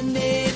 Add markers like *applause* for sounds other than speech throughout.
The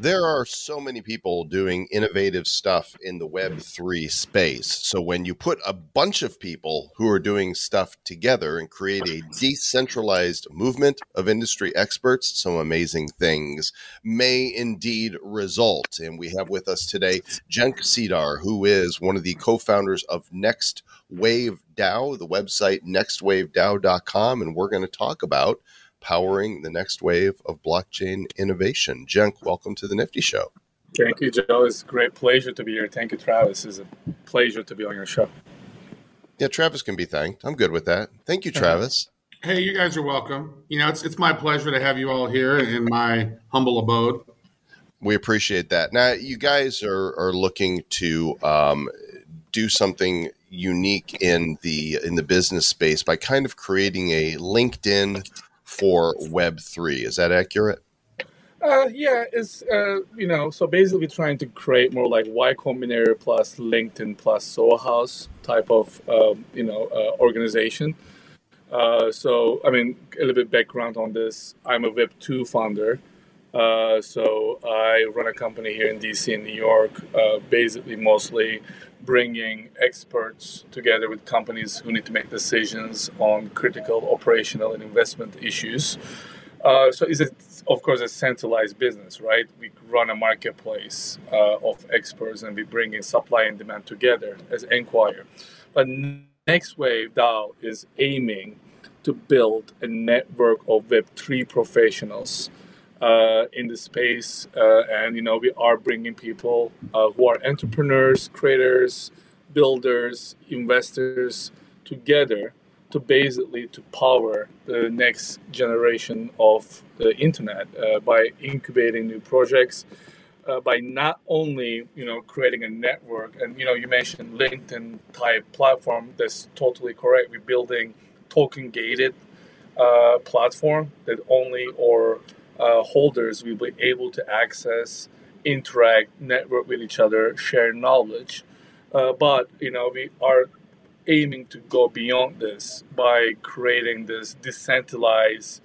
There are so many people doing innovative stuff in the Web3 space. So, when you put a bunch of people who are doing stuff together and create a decentralized movement of industry experts, some amazing things may indeed result. And we have with us today Cenk Sidar, who is one of the co founders of Next Wave DAO, the website nextwavedao.com. And we're going to talk about powering the next wave of blockchain innovation. Cenk, welcome to the Nifty Show. Thank you, Joe. It's a great pleasure to be here. Thank you, Travis. It's a pleasure to be on your show. Yeah, Travis can be thanked. I'm good with that. Thank you, Travis. Hey, you guys are welcome. You know, it's it's my pleasure to have you all here in my humble abode. We appreciate that. Now, you guys are are looking to um, do something unique in the in the business space by kind of creating a LinkedIn for Web3. Is that accurate? Uh, yeah, it's uh, you know, so basically trying to create more like Y Combinator plus LinkedIn plus Soho House type of um, you know uh, organization. Uh, so I mean, a little bit background on this. I'm a Web two founder. Uh, so I run a company here in DC in New York, uh, basically mostly bringing experts together with companies who need to make decisions on critical operational and investment issues. Uh, so it's of course a centralized business, right? We run a marketplace uh, of experts and we bring in supply and demand together as Enquire. But Next Wave DAO is aiming to build a network of Web3 professionals uh, in the space, uh, and you know we are bringing people uh, who are entrepreneurs, creators, builders, investors together to basically to power the next generation of the internet uh, by incubating new projects. Uh, by not only you know creating a network, and you know you mentioned LinkedIn type platform. That's totally correct. We're building token gated uh, platform that only or uh, holders will be able to access, interact, network with each other, share knowledge. Uh, but you know, we are aiming to go beyond this by creating this decentralized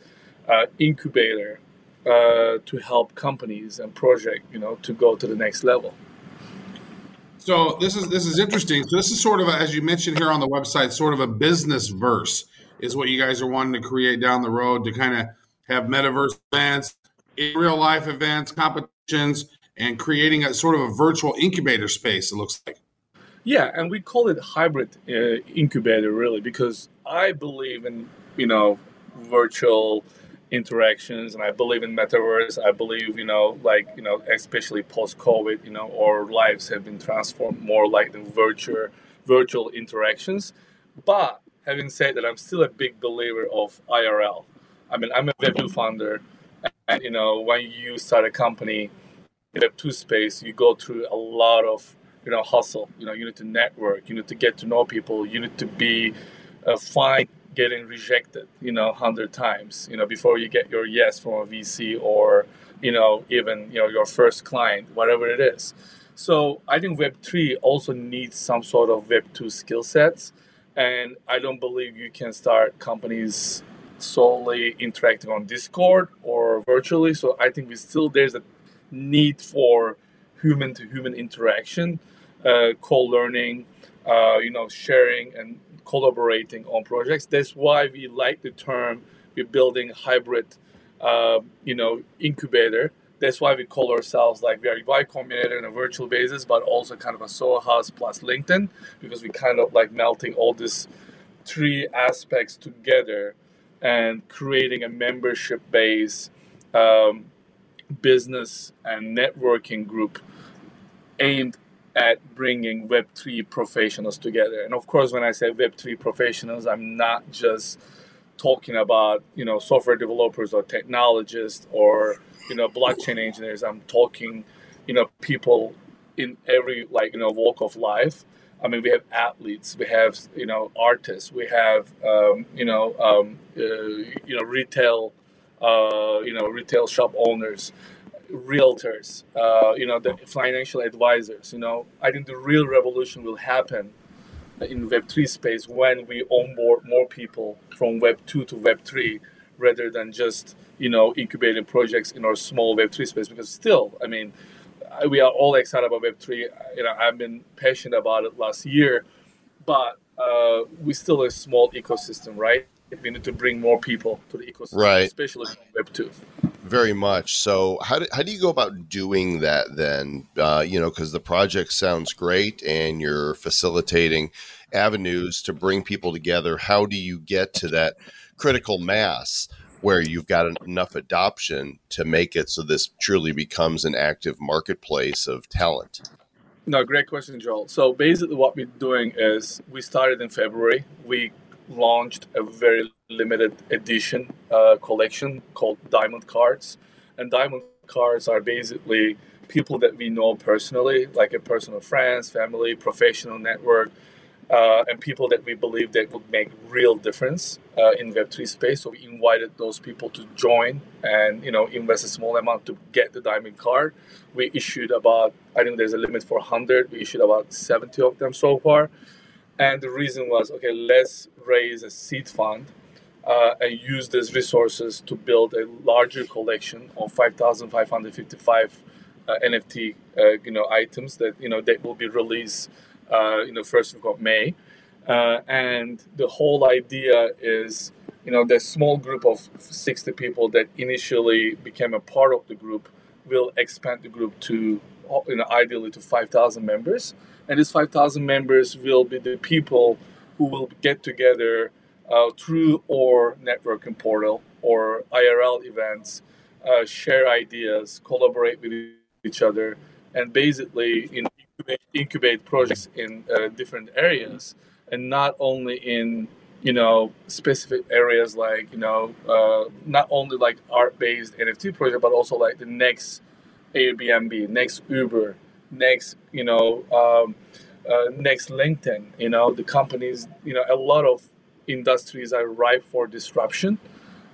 uh, incubator uh, to help companies and project, you know, to go to the next level. So this is this is interesting. So this is sort of a, as you mentioned here on the website, sort of a business verse is what you guys are wanting to create down the road to kind of have metaverse events, in real life events, competitions, and creating a sort of a virtual incubator space. It looks like. Yeah, and we call it hybrid uh, incubator really because I believe in you know virtual interactions and I believe in metaverse. I believe you know like you know especially post COVID, you know our lives have been transformed more like the virtual virtual interactions. But having said that, I'm still a big believer of IRL. I mean, I'm a Web2 founder, and you know, when you start a company in Web2 space, you go through a lot of you know hustle. You know, you need to network, you need to get to know people, you need to be uh, fine getting rejected. You know, hundred times. You know, before you get your yes from a VC or you know even you know your first client, whatever it is. So I think Web3 also needs some sort of Web2 skill sets. And I don't believe you can start companies solely interacting on Discord or virtually. So I think we still there's a need for human to human interaction, uh, co-learning, uh, you know, sharing and collaborating on projects. That's why we like the term we're building hybrid, uh, you know, incubator. That's why we call ourselves like are Y Combinator on a virtual basis, but also kind of a Soho House plus LinkedIn because we kind of like melting all these three aspects together and creating a membership based um, business and networking group aimed at bringing Web3 professionals together. And of course, when I say Web3 professionals, I'm not just talking about, you know, software developers or technologists or, you know, blockchain engineers. I'm talking, you know, people in every, like, you know, walk of life I mean, we have athletes, we have you know artists, we have um, you know um, uh, you know retail, uh, you know retail shop owners, realtors, uh, you know the financial advisors. You know, I think the real revolution will happen in Web three space when we onboard more people from Web two to Web three, rather than just you know incubating projects in our small Web3 space. Because still, I mean, we are all excited about Web3. You know, I've been passionate about it last year, but uh, we still a small ecosystem, right? We need to bring more people to the ecosystem, right? Especially Web2. Very much. So, how do, how do you go about doing that then? Uh, you know, because the project sounds great and you're facilitating avenues to bring people together. How do you get to that critical mass? Where you've got enough adoption to make it so this truly becomes an active marketplace of talent? No, great question, Joel. So basically, what we're doing is we started in February. We launched a very limited edition uh, collection called Diamond Cards, and Diamond Cards are basically people that we know personally, like a personal friends, family, professional network uh, and people that we believe that would make real difference uh, in Web3 space. So we invited those people to join and you know invest a small amount to get the diamond card. We issued about I think there's a limit for 100. We issued about 70 of them so far, and the reason was okay, let's raise a seed fund. Uh, and use these resources to build a larger collection of 5,555 uh, NFT, uh, you know, items that you know that will be released you know, first week of May. Uh, and the whole idea is, you know, the small group of 60 people that initially became a part of the group will expand the group to, you know, ideally to 5,000 members. And these 5,000 members will be the people who will get together uh, through our networking portal or IRL events, uh, share ideas, collaborate with each other, and basically, you know, incubate, incubate projects in uh, different areas and not only in you know specific areas like you know uh, not only like art based nft project but also like the next airbnb next uber next you know um, uh, next linkedin you know the companies you know a lot of industries are ripe for disruption.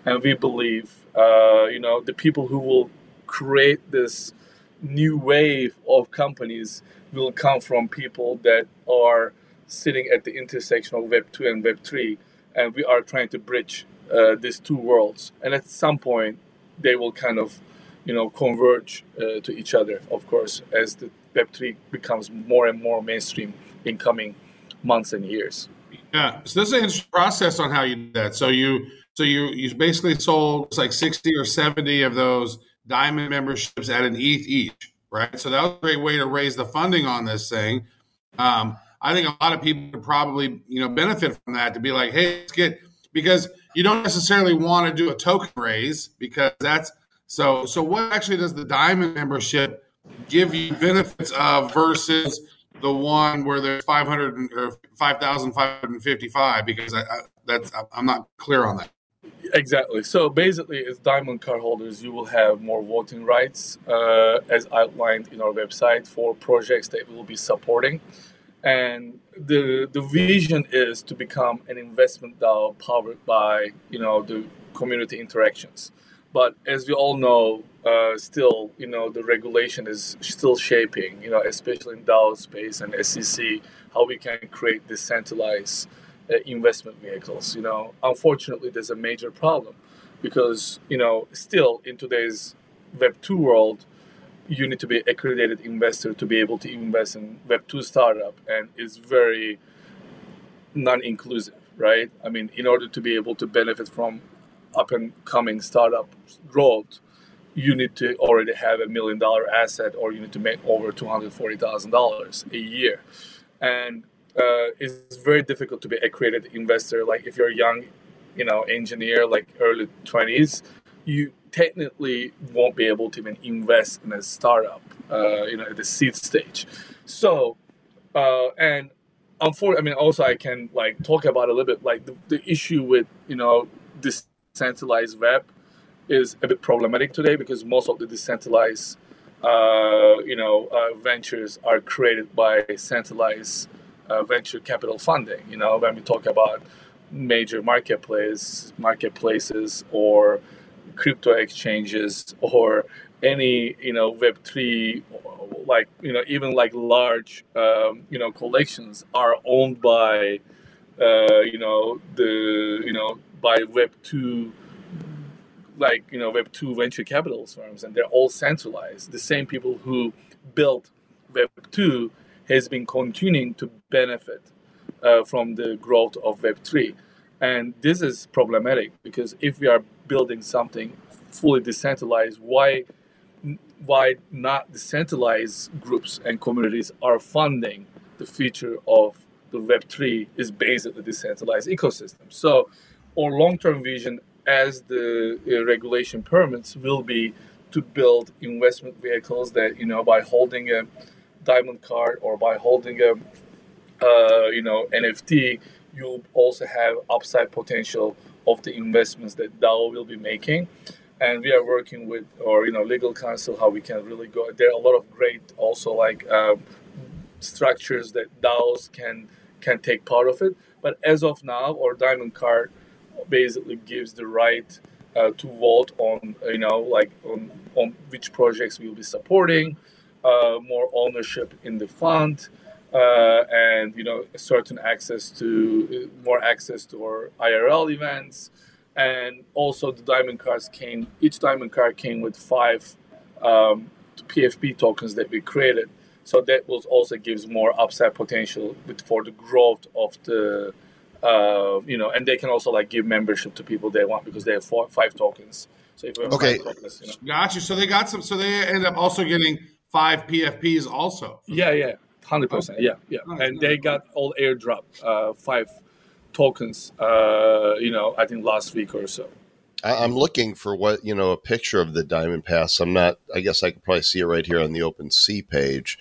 And we believe uh, you know the people who will create this new wave of companies will come from people that are sitting at the intersection of Web 2 and Web 3. And we are trying to bridge uh, these two worlds. And at some point, they will kind of, you know, converge uh, to each other, of course, as the Web 3 becomes more and more mainstream in coming months and years. Yeah. So this is an interesting process on how you do that. So you so you you basically sold like 60 or 70 of those diamond memberships at an ETH each right? So that was a great way to raise the funding on this thing. Um, I think a lot of people could probably, you know, benefit from that to be like, hey, let's get because you don't necessarily want to do a token raise because that's so. So what actually does the diamond membership give you benefits of versus the one where there's 500 or 5,555? Because I, I, that's I'm not clear on that. Exactly. So basically, as diamond card holders, you will have more voting rights, uh, as outlined in our website for projects that we will be supporting. And the the vision is to become an investment DAO powered by you know the community interactions. But as we all know, uh, still you know the regulation is still shaping. You know, especially in DAO space and SEC, how we can create decentralized Uh, investment vehicles. You know, unfortunately, there's a major problem because you know still in today's Web two world, you need to be accredited investor to be able to invest in Web two startup, and it's very non-inclusive, right? I mean, in order to be able to benefit from up and coming startup growth, you need to already have a million dollar asset or you need to make over $240,000 a year. And uh, it's very difficult to be a accredited investor. Like if you're a young, you know, engineer, like early twenties, you technically won't be able to even invest in a startup, uh, you know, at the seed stage. So, uh, and unfortunately, I mean, also I can like talk about a little bit like the, the issue with you know decentralized web is a bit problematic today because most of the decentralized uh, you know uh, ventures are created by centralized uh, venture capital funding. You know, when we talk about major marketplace marketplaces or crypto exchanges or any you know Web three, like you know even like large um, you know collections are owned by uh, you know the you know by Web two like you know Web two venture capital firms, and they're all centralized. The same people who built Web two has been continuing to benefit uh, from the growth of Web three, and this is problematic because if we are building something fully decentralized, why why not decentralized groups and communities are funding the future of the Web3 is basically decentralized ecosystem. So, our long-term vision, as the uh, regulation permits, will be to build investment vehicles that you know by holding a diamond card or by holding a uh, you know NFT, you'll also have upside potential of the investments that DAO will be making. And we are working with, or you know, legal counsel, how we can really go. There are a lot of great, also like um, structures that DAOs can can take part of it. But as of now, our diamond card basically gives the right uh, to vote on, you know, like on, on which projects we'll be supporting, more ownership in the fund, uh, and you know, a certain access to more access to our IRL events, and also the diamond cards came. Each diamond card came with five um, PFP tokens that we created so that will also gives more upside potential with, for the growth of the, uh, you know, and they can also like give membership to people they want because they have four, five tokens. So if okay, tokens, you know. got you. So they got some. So they end up also getting five PFPs also. Yeah, yeah, hundred percent. Yeah, yeah, nice, and nice. they got all airdrop uh, five tokens. Uh, you know, I think last week or so. I'm looking for what you know a picture of the Diamond Pass. I'm not. I guess I could probably see it right here on the OpenSea page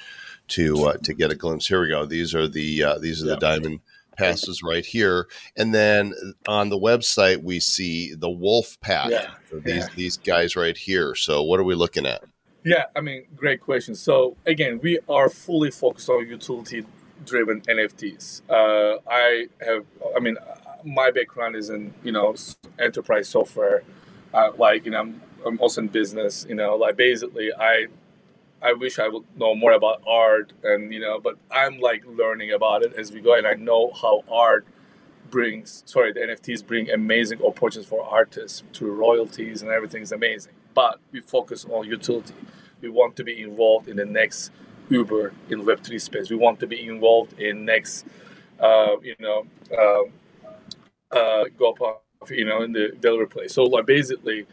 to uh, to get a glimpse. Here we go. These are the uh, these are yeah. the Diamond passes right here, and then on the website we see the Wolf Pack. Yeah. these yeah. these guys right here. So what are we looking at? Yeah, I mean, great question. So again, we are fully focused on utility driven NFTs. Uh, I have, I mean, my background is in you know enterprise software. Uh, like you know, I'm, I'm also in business. You know, like basically, I I wish I would know more about art, and you know, but I'm like learning about it as we go, and I know how art brings. Sorry, the NFTs bring amazing opportunities for artists through royalties and everything is amazing. But we focus on utility. We want to be involved in the next Uber in Web three space. We want to be involved in next, uh, you know. Uh, go up, you know, in the delivery place. So like basically,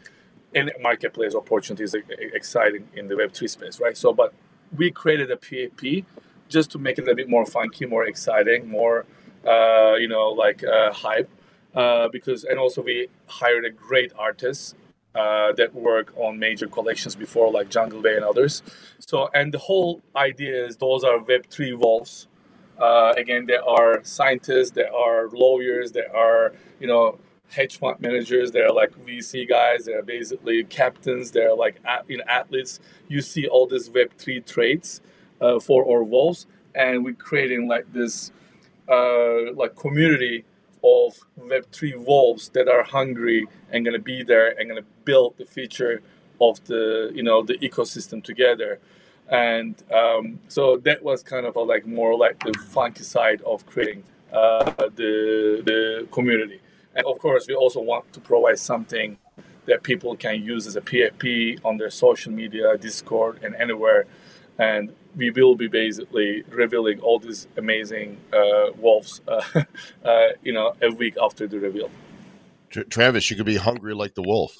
any marketplace opportunity is exciting in the Web3 space, right? So, but we created a PFP just to make it a bit more funky, more exciting, more, uh, you know, like uh, hype. Uh, because and also we hired a great artist uh, that work on major collections before, like Jungle Bay and others. So, and the whole idea is those are Web3 wolves uh, again, there are scientists, there are lawyers, there are you know hedge fund managers, there are like VC guys, there are basically captains, there are like you know athletes. You see all these Web three traits uh, for our wolves, and we're creating like this uh, like community of Web three wolves that are hungry and gonna be there and gonna build the future of the you know the ecosystem together and um, so that was kind of a, like more like the funky side of creating uh, the the community. And of course, we also want to provide something that people can use as a PFP on their social media, Discord, and anywhere. And we will be basically revealing all these amazing uh, wolves, *laughs* uh, you know, a week after the reveal. Travis, you could be hungry like the wolf.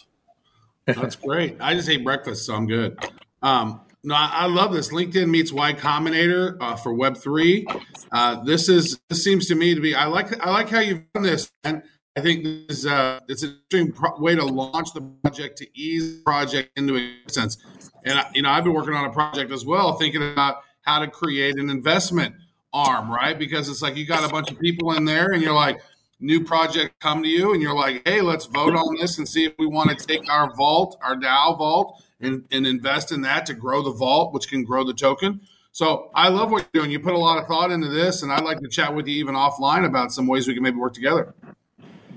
That's great. I just ate breakfast, so I'm good. Um, no, I love this. LinkedIn meets Y Combinator uh, for Web three. Uh, this is this seems to me to be. I like I like how you've done this, and I think this is uh, it's an interesting pro- way to launch the project to ease the project into existence. And you know, I've been working on a project as well, thinking about how to create an investment arm, right? Because it's like you got a bunch of people in there, and you're like, new project come to you, and you're like, hey, let's vote on this and see if we want to take our vault, our DAO vault and, and invest in that to grow the vault, which can grow the token. So I love what you're doing. You put a lot of thought into this, and I'd like to chat with you even offline about some ways we can maybe work together.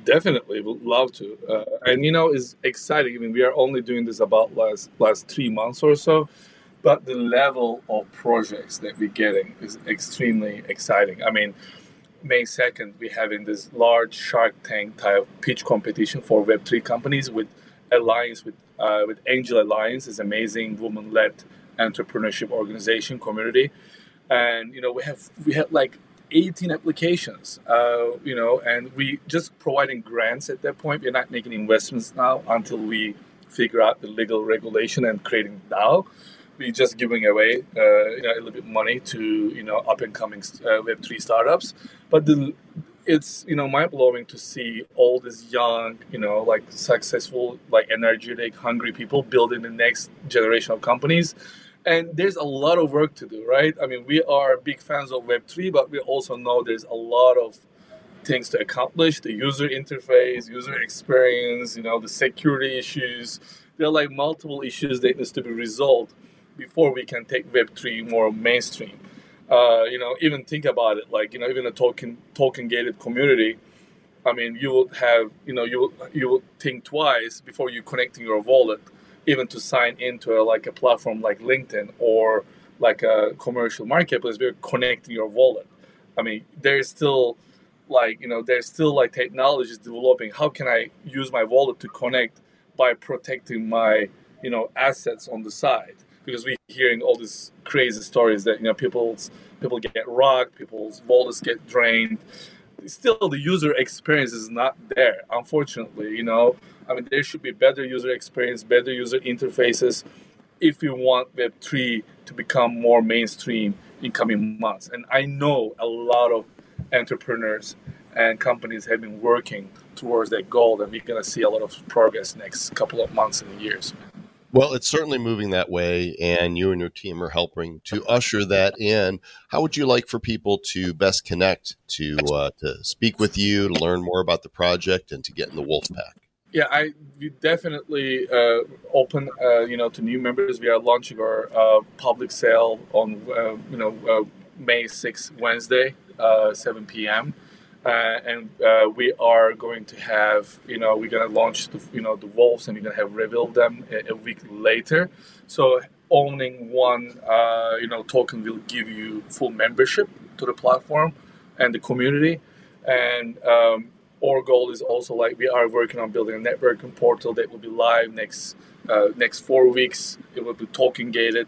Definitely, would love to. Uh, and you know, it's exciting. I mean, we are only doing this about last last three months or so, but the level of projects that we're getting is extremely exciting. I mean, May second, we're having this large Shark Tank type pitch competition for Web three companies with alliance with uh, with Angel Alliance, is amazing woman-led entrepreneurship organization community, and you know we have we had like 18 applications, uh, you know, and we just providing grants at that point. We're not making investments now until we figure out the legal regulation and creating DAO. We're just giving away, uh, you know, a little bit money to you know up and coming uh, Web three startups. But the it's you know mind blowing to see all these young, you know, like successful, like energetic, hungry people building the next generation of companies. And there's a lot of work to do right? I mean we are big fans of web3 but we also know there's a lot of things to accomplish. The user interface user experience you know the security issues. There are like multiple issues that needs to be resolved before we can take web3 more mainstream uh, you know even think about it like you know even a token token gated community i mean you would have you know you you would think twice before you connecting your wallet even to sign into a, like a platform like LinkedIn or like a commercial marketplace, we're connecting your wallet. I mean, there's still like you know there's still like technologies developing. How can I use my wallet to connect by protecting my you know assets on the side? Because we're hearing all these crazy stories that you know people's people get robbed, people's wallets get drained. Still, the user experience is not there, unfortunately. You know, I mean, there should be better user experience, better user interfaces if you want Web3 to become more mainstream in coming months. And I know a lot of entrepreneurs and companies have been working towards that goal, and we're going to see a lot of progress next couple of months and years. Well, it's certainly moving that way, and you and your team are helping to usher that in. How would you like for people to best connect to uh, to speak with you, to learn more about the project, and to get in the Wolf Pack? Yeah, I definitely uh, open uh, you know to new members. We are launching our uh, public sale on uh, you know uh, May 6th, Wednesday, uh, 7 p.m. and we are going to have you know we're gonna launch the you know the wolves and we're gonna have revealed them a, a week later. So owning one you know token will give you full membership to the platform and the community and um, our goal is also like we are working on building a networking portal that will be live next uh, next four weeks. It will be token gated.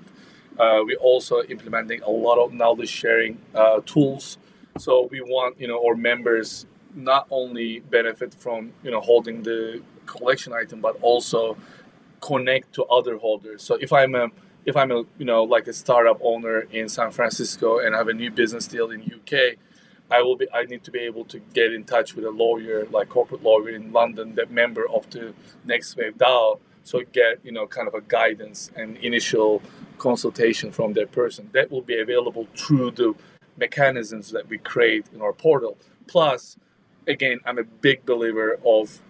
Uh, we're also implementing a lot of knowledge sharing uh, tools. So we want you know our members not only benefit from you know holding the collection item, but also connect to other holders. So if I'm a if I'm a you know like a startup owner in San Francisco and I have a new business deal in UK, I will be. I need to be able to get in touch with a lawyer, like corporate lawyer in London, that member of the Next Wave DAO, so get you know kind of a guidance and initial consultation from that person. That will be available through the mechanisms that we create in our portal. Plus, again, I'm a big believer of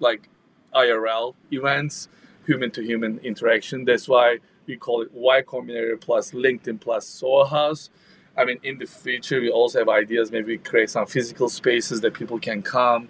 like IRL events, human to human interaction. That's why we call it Y Combinator plus LinkedIn plus Soho House I mean, in the future, we also have ideas. Maybe create some physical spaces that people can come,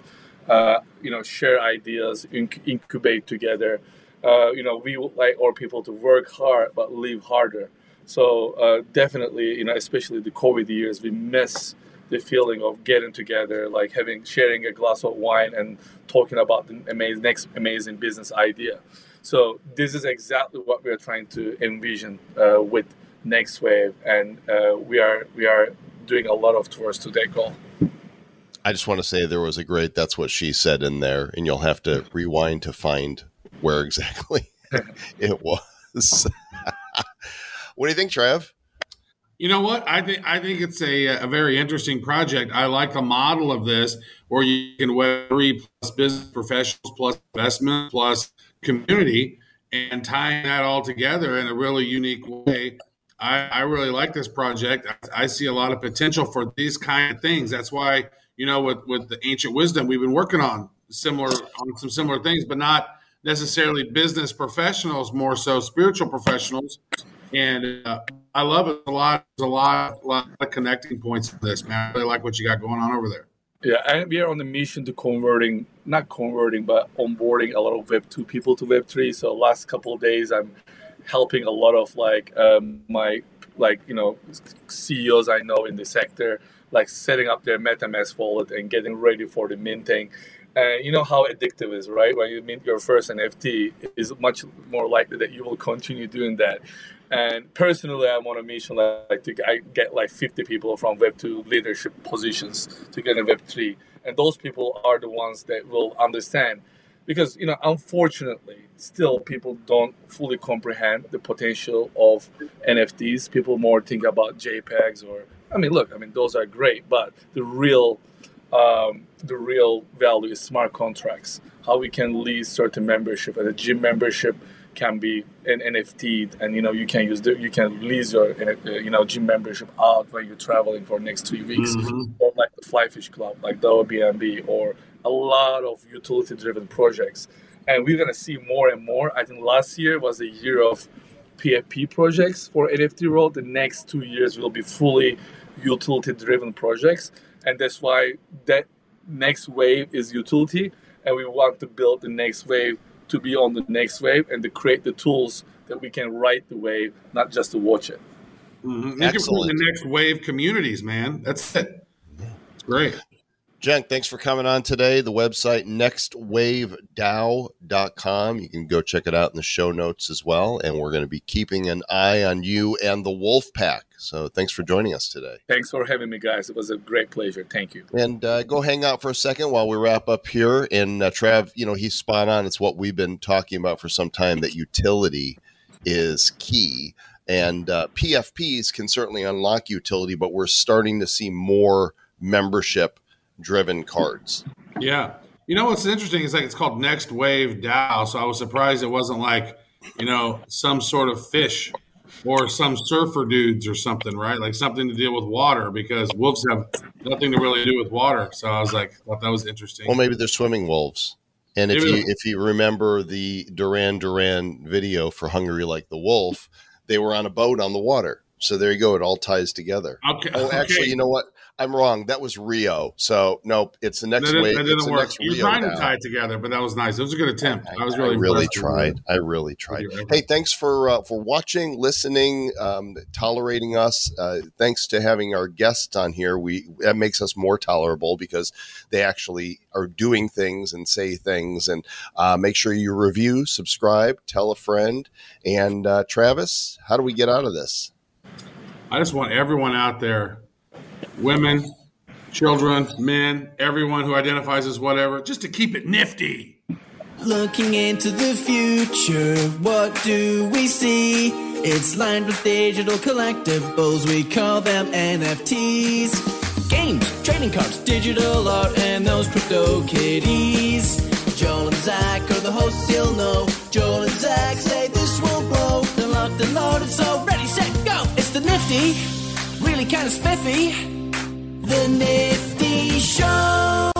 uh, you know, share ideas, inc- incubate together. Uh, you know, we like our people to work hard but live harder. So uh, definitely, you know, especially the COVID years, we miss the feeling of getting together, like having sharing a glass of wine and talking about the amazing, next amazing business idea. So this is exactly what we are trying to envision uh, with next wave, and uh, we are we are doing a lot of tours to that goal. I just want to say there was a great "That's what she said" in there, and you'll have to rewind to find where exactly *laughs* *laughs* it was. *laughs* what do you think, Trav? You know what? I think I think it's a, a very interesting project. I like the model of this where you can web three plus business professionals plus investment plus community and tying that all together in a really unique way I, I really like this project. I, I, see a lot of potential for these kind of things. That's why, you know, with, with the ancient wisdom, we've been working on similar on some similar things, but not necessarily business professionals, more so spiritual professionals. And uh, I love it a lot. There's a lot, lot of connecting points to this, man. I really like what you got going on over there. Yeah, and we are on the mission to converting, not converting, but onboarding a lot of Web two people to Web three. So last couple of days, I'm helping a lot of like um, my like you know CEOs I know in the sector, like setting up their MetaMask wallet and getting ready for the minting. And you know how addictive is, right? When you meet your first NFT, it is much more likely that you will continue doing that. And personally, I'm on a mission like to I get like 50 people from Web 2 leadership positions to get in Web 3. And those people are the ones that will understand. Because, you know, unfortunately, still people don't fully comprehend the potential of NFTs. People more think about JPEGs or, I mean, look, I mean, those are great, but the real um, the real value is smart contracts. How we can lease certain membership, and a gym membership can be an NFT, and you know you can use the, you can lease your uh, you know gym membership out when you're traveling for next three weeks, Mhm. or like the Flyfish Club, like the Airbnb, or a lot of utility-driven projects. And we're gonna see more and more. I think last year was a year of PFP projects for NFT World. The next two years will be fully utility-driven projects, and that's why that next wave is utility, and we want to build the next wave to be on the next wave and to create the tools that we can ride the wave, not just to watch it. Mhm. You can put Excellent. the next wave communities, man. That's it. It's great. Cenk, thanks for coming on today. The website nextwavedao.com. You can go check it out in the show notes as well. And we're going to be keeping an eye on you and the Wolf Pack. So thanks for joining us today. Thanks for having me, guys. It was a great pleasure. Thank you. And uh, go hang out for a second while we wrap up here. And uh, Trav, you know, he's spot on. It's what we've been talking about for some time that utility is key. And uh, PFPs can certainly unlock utility, but we're starting to see more membership driven cards. Yeah. You know what's interesting is like it's called Next Wave DAO. So I was surprised it wasn't like, you know, some sort of fish or some surfer dudes or something, right? Like something to deal with water because wolves have nothing to really do with water. So I was like, thought that was interesting. Well, maybe they're swimming wolves. And if Maybe you if you remember the Duran Duran video for Hungry Like the Wolf, they were on a boat on the water. So there you go. It all ties together. okay. Oh, actually, okay. you know what? I'm wrong. That was Rio. So nope, it's the next that, wave. that it's didn't work. You Rio trying to tie it together, but that was nice. It was a good attempt. I, was really, I really impressed with you. tried. I really tried. Hey, thanks for uh, for watching, listening, um, tolerating us. Uh, thanks to having our guests on here. We that makes us more tolerable because they actually are doing things and say things. And uh, make sure you review, subscribe, tell a friend. And uh, Travis, how do we get out of this? I just want everyone out there, women, children, men, everyone who identifies as whatever, just to keep it nifty. Looking into the future, what do we see? It's lined with digital collectibles, we call them NFTs. Games, trading cards, digital art, and those crypto kitties. Joel and Zach are the hosts, you'll know. Joel and Zach say this will blow. They're locked and loaded, so ready, set, go. It's the nifty, really kind of spiffy. The Nifty Show.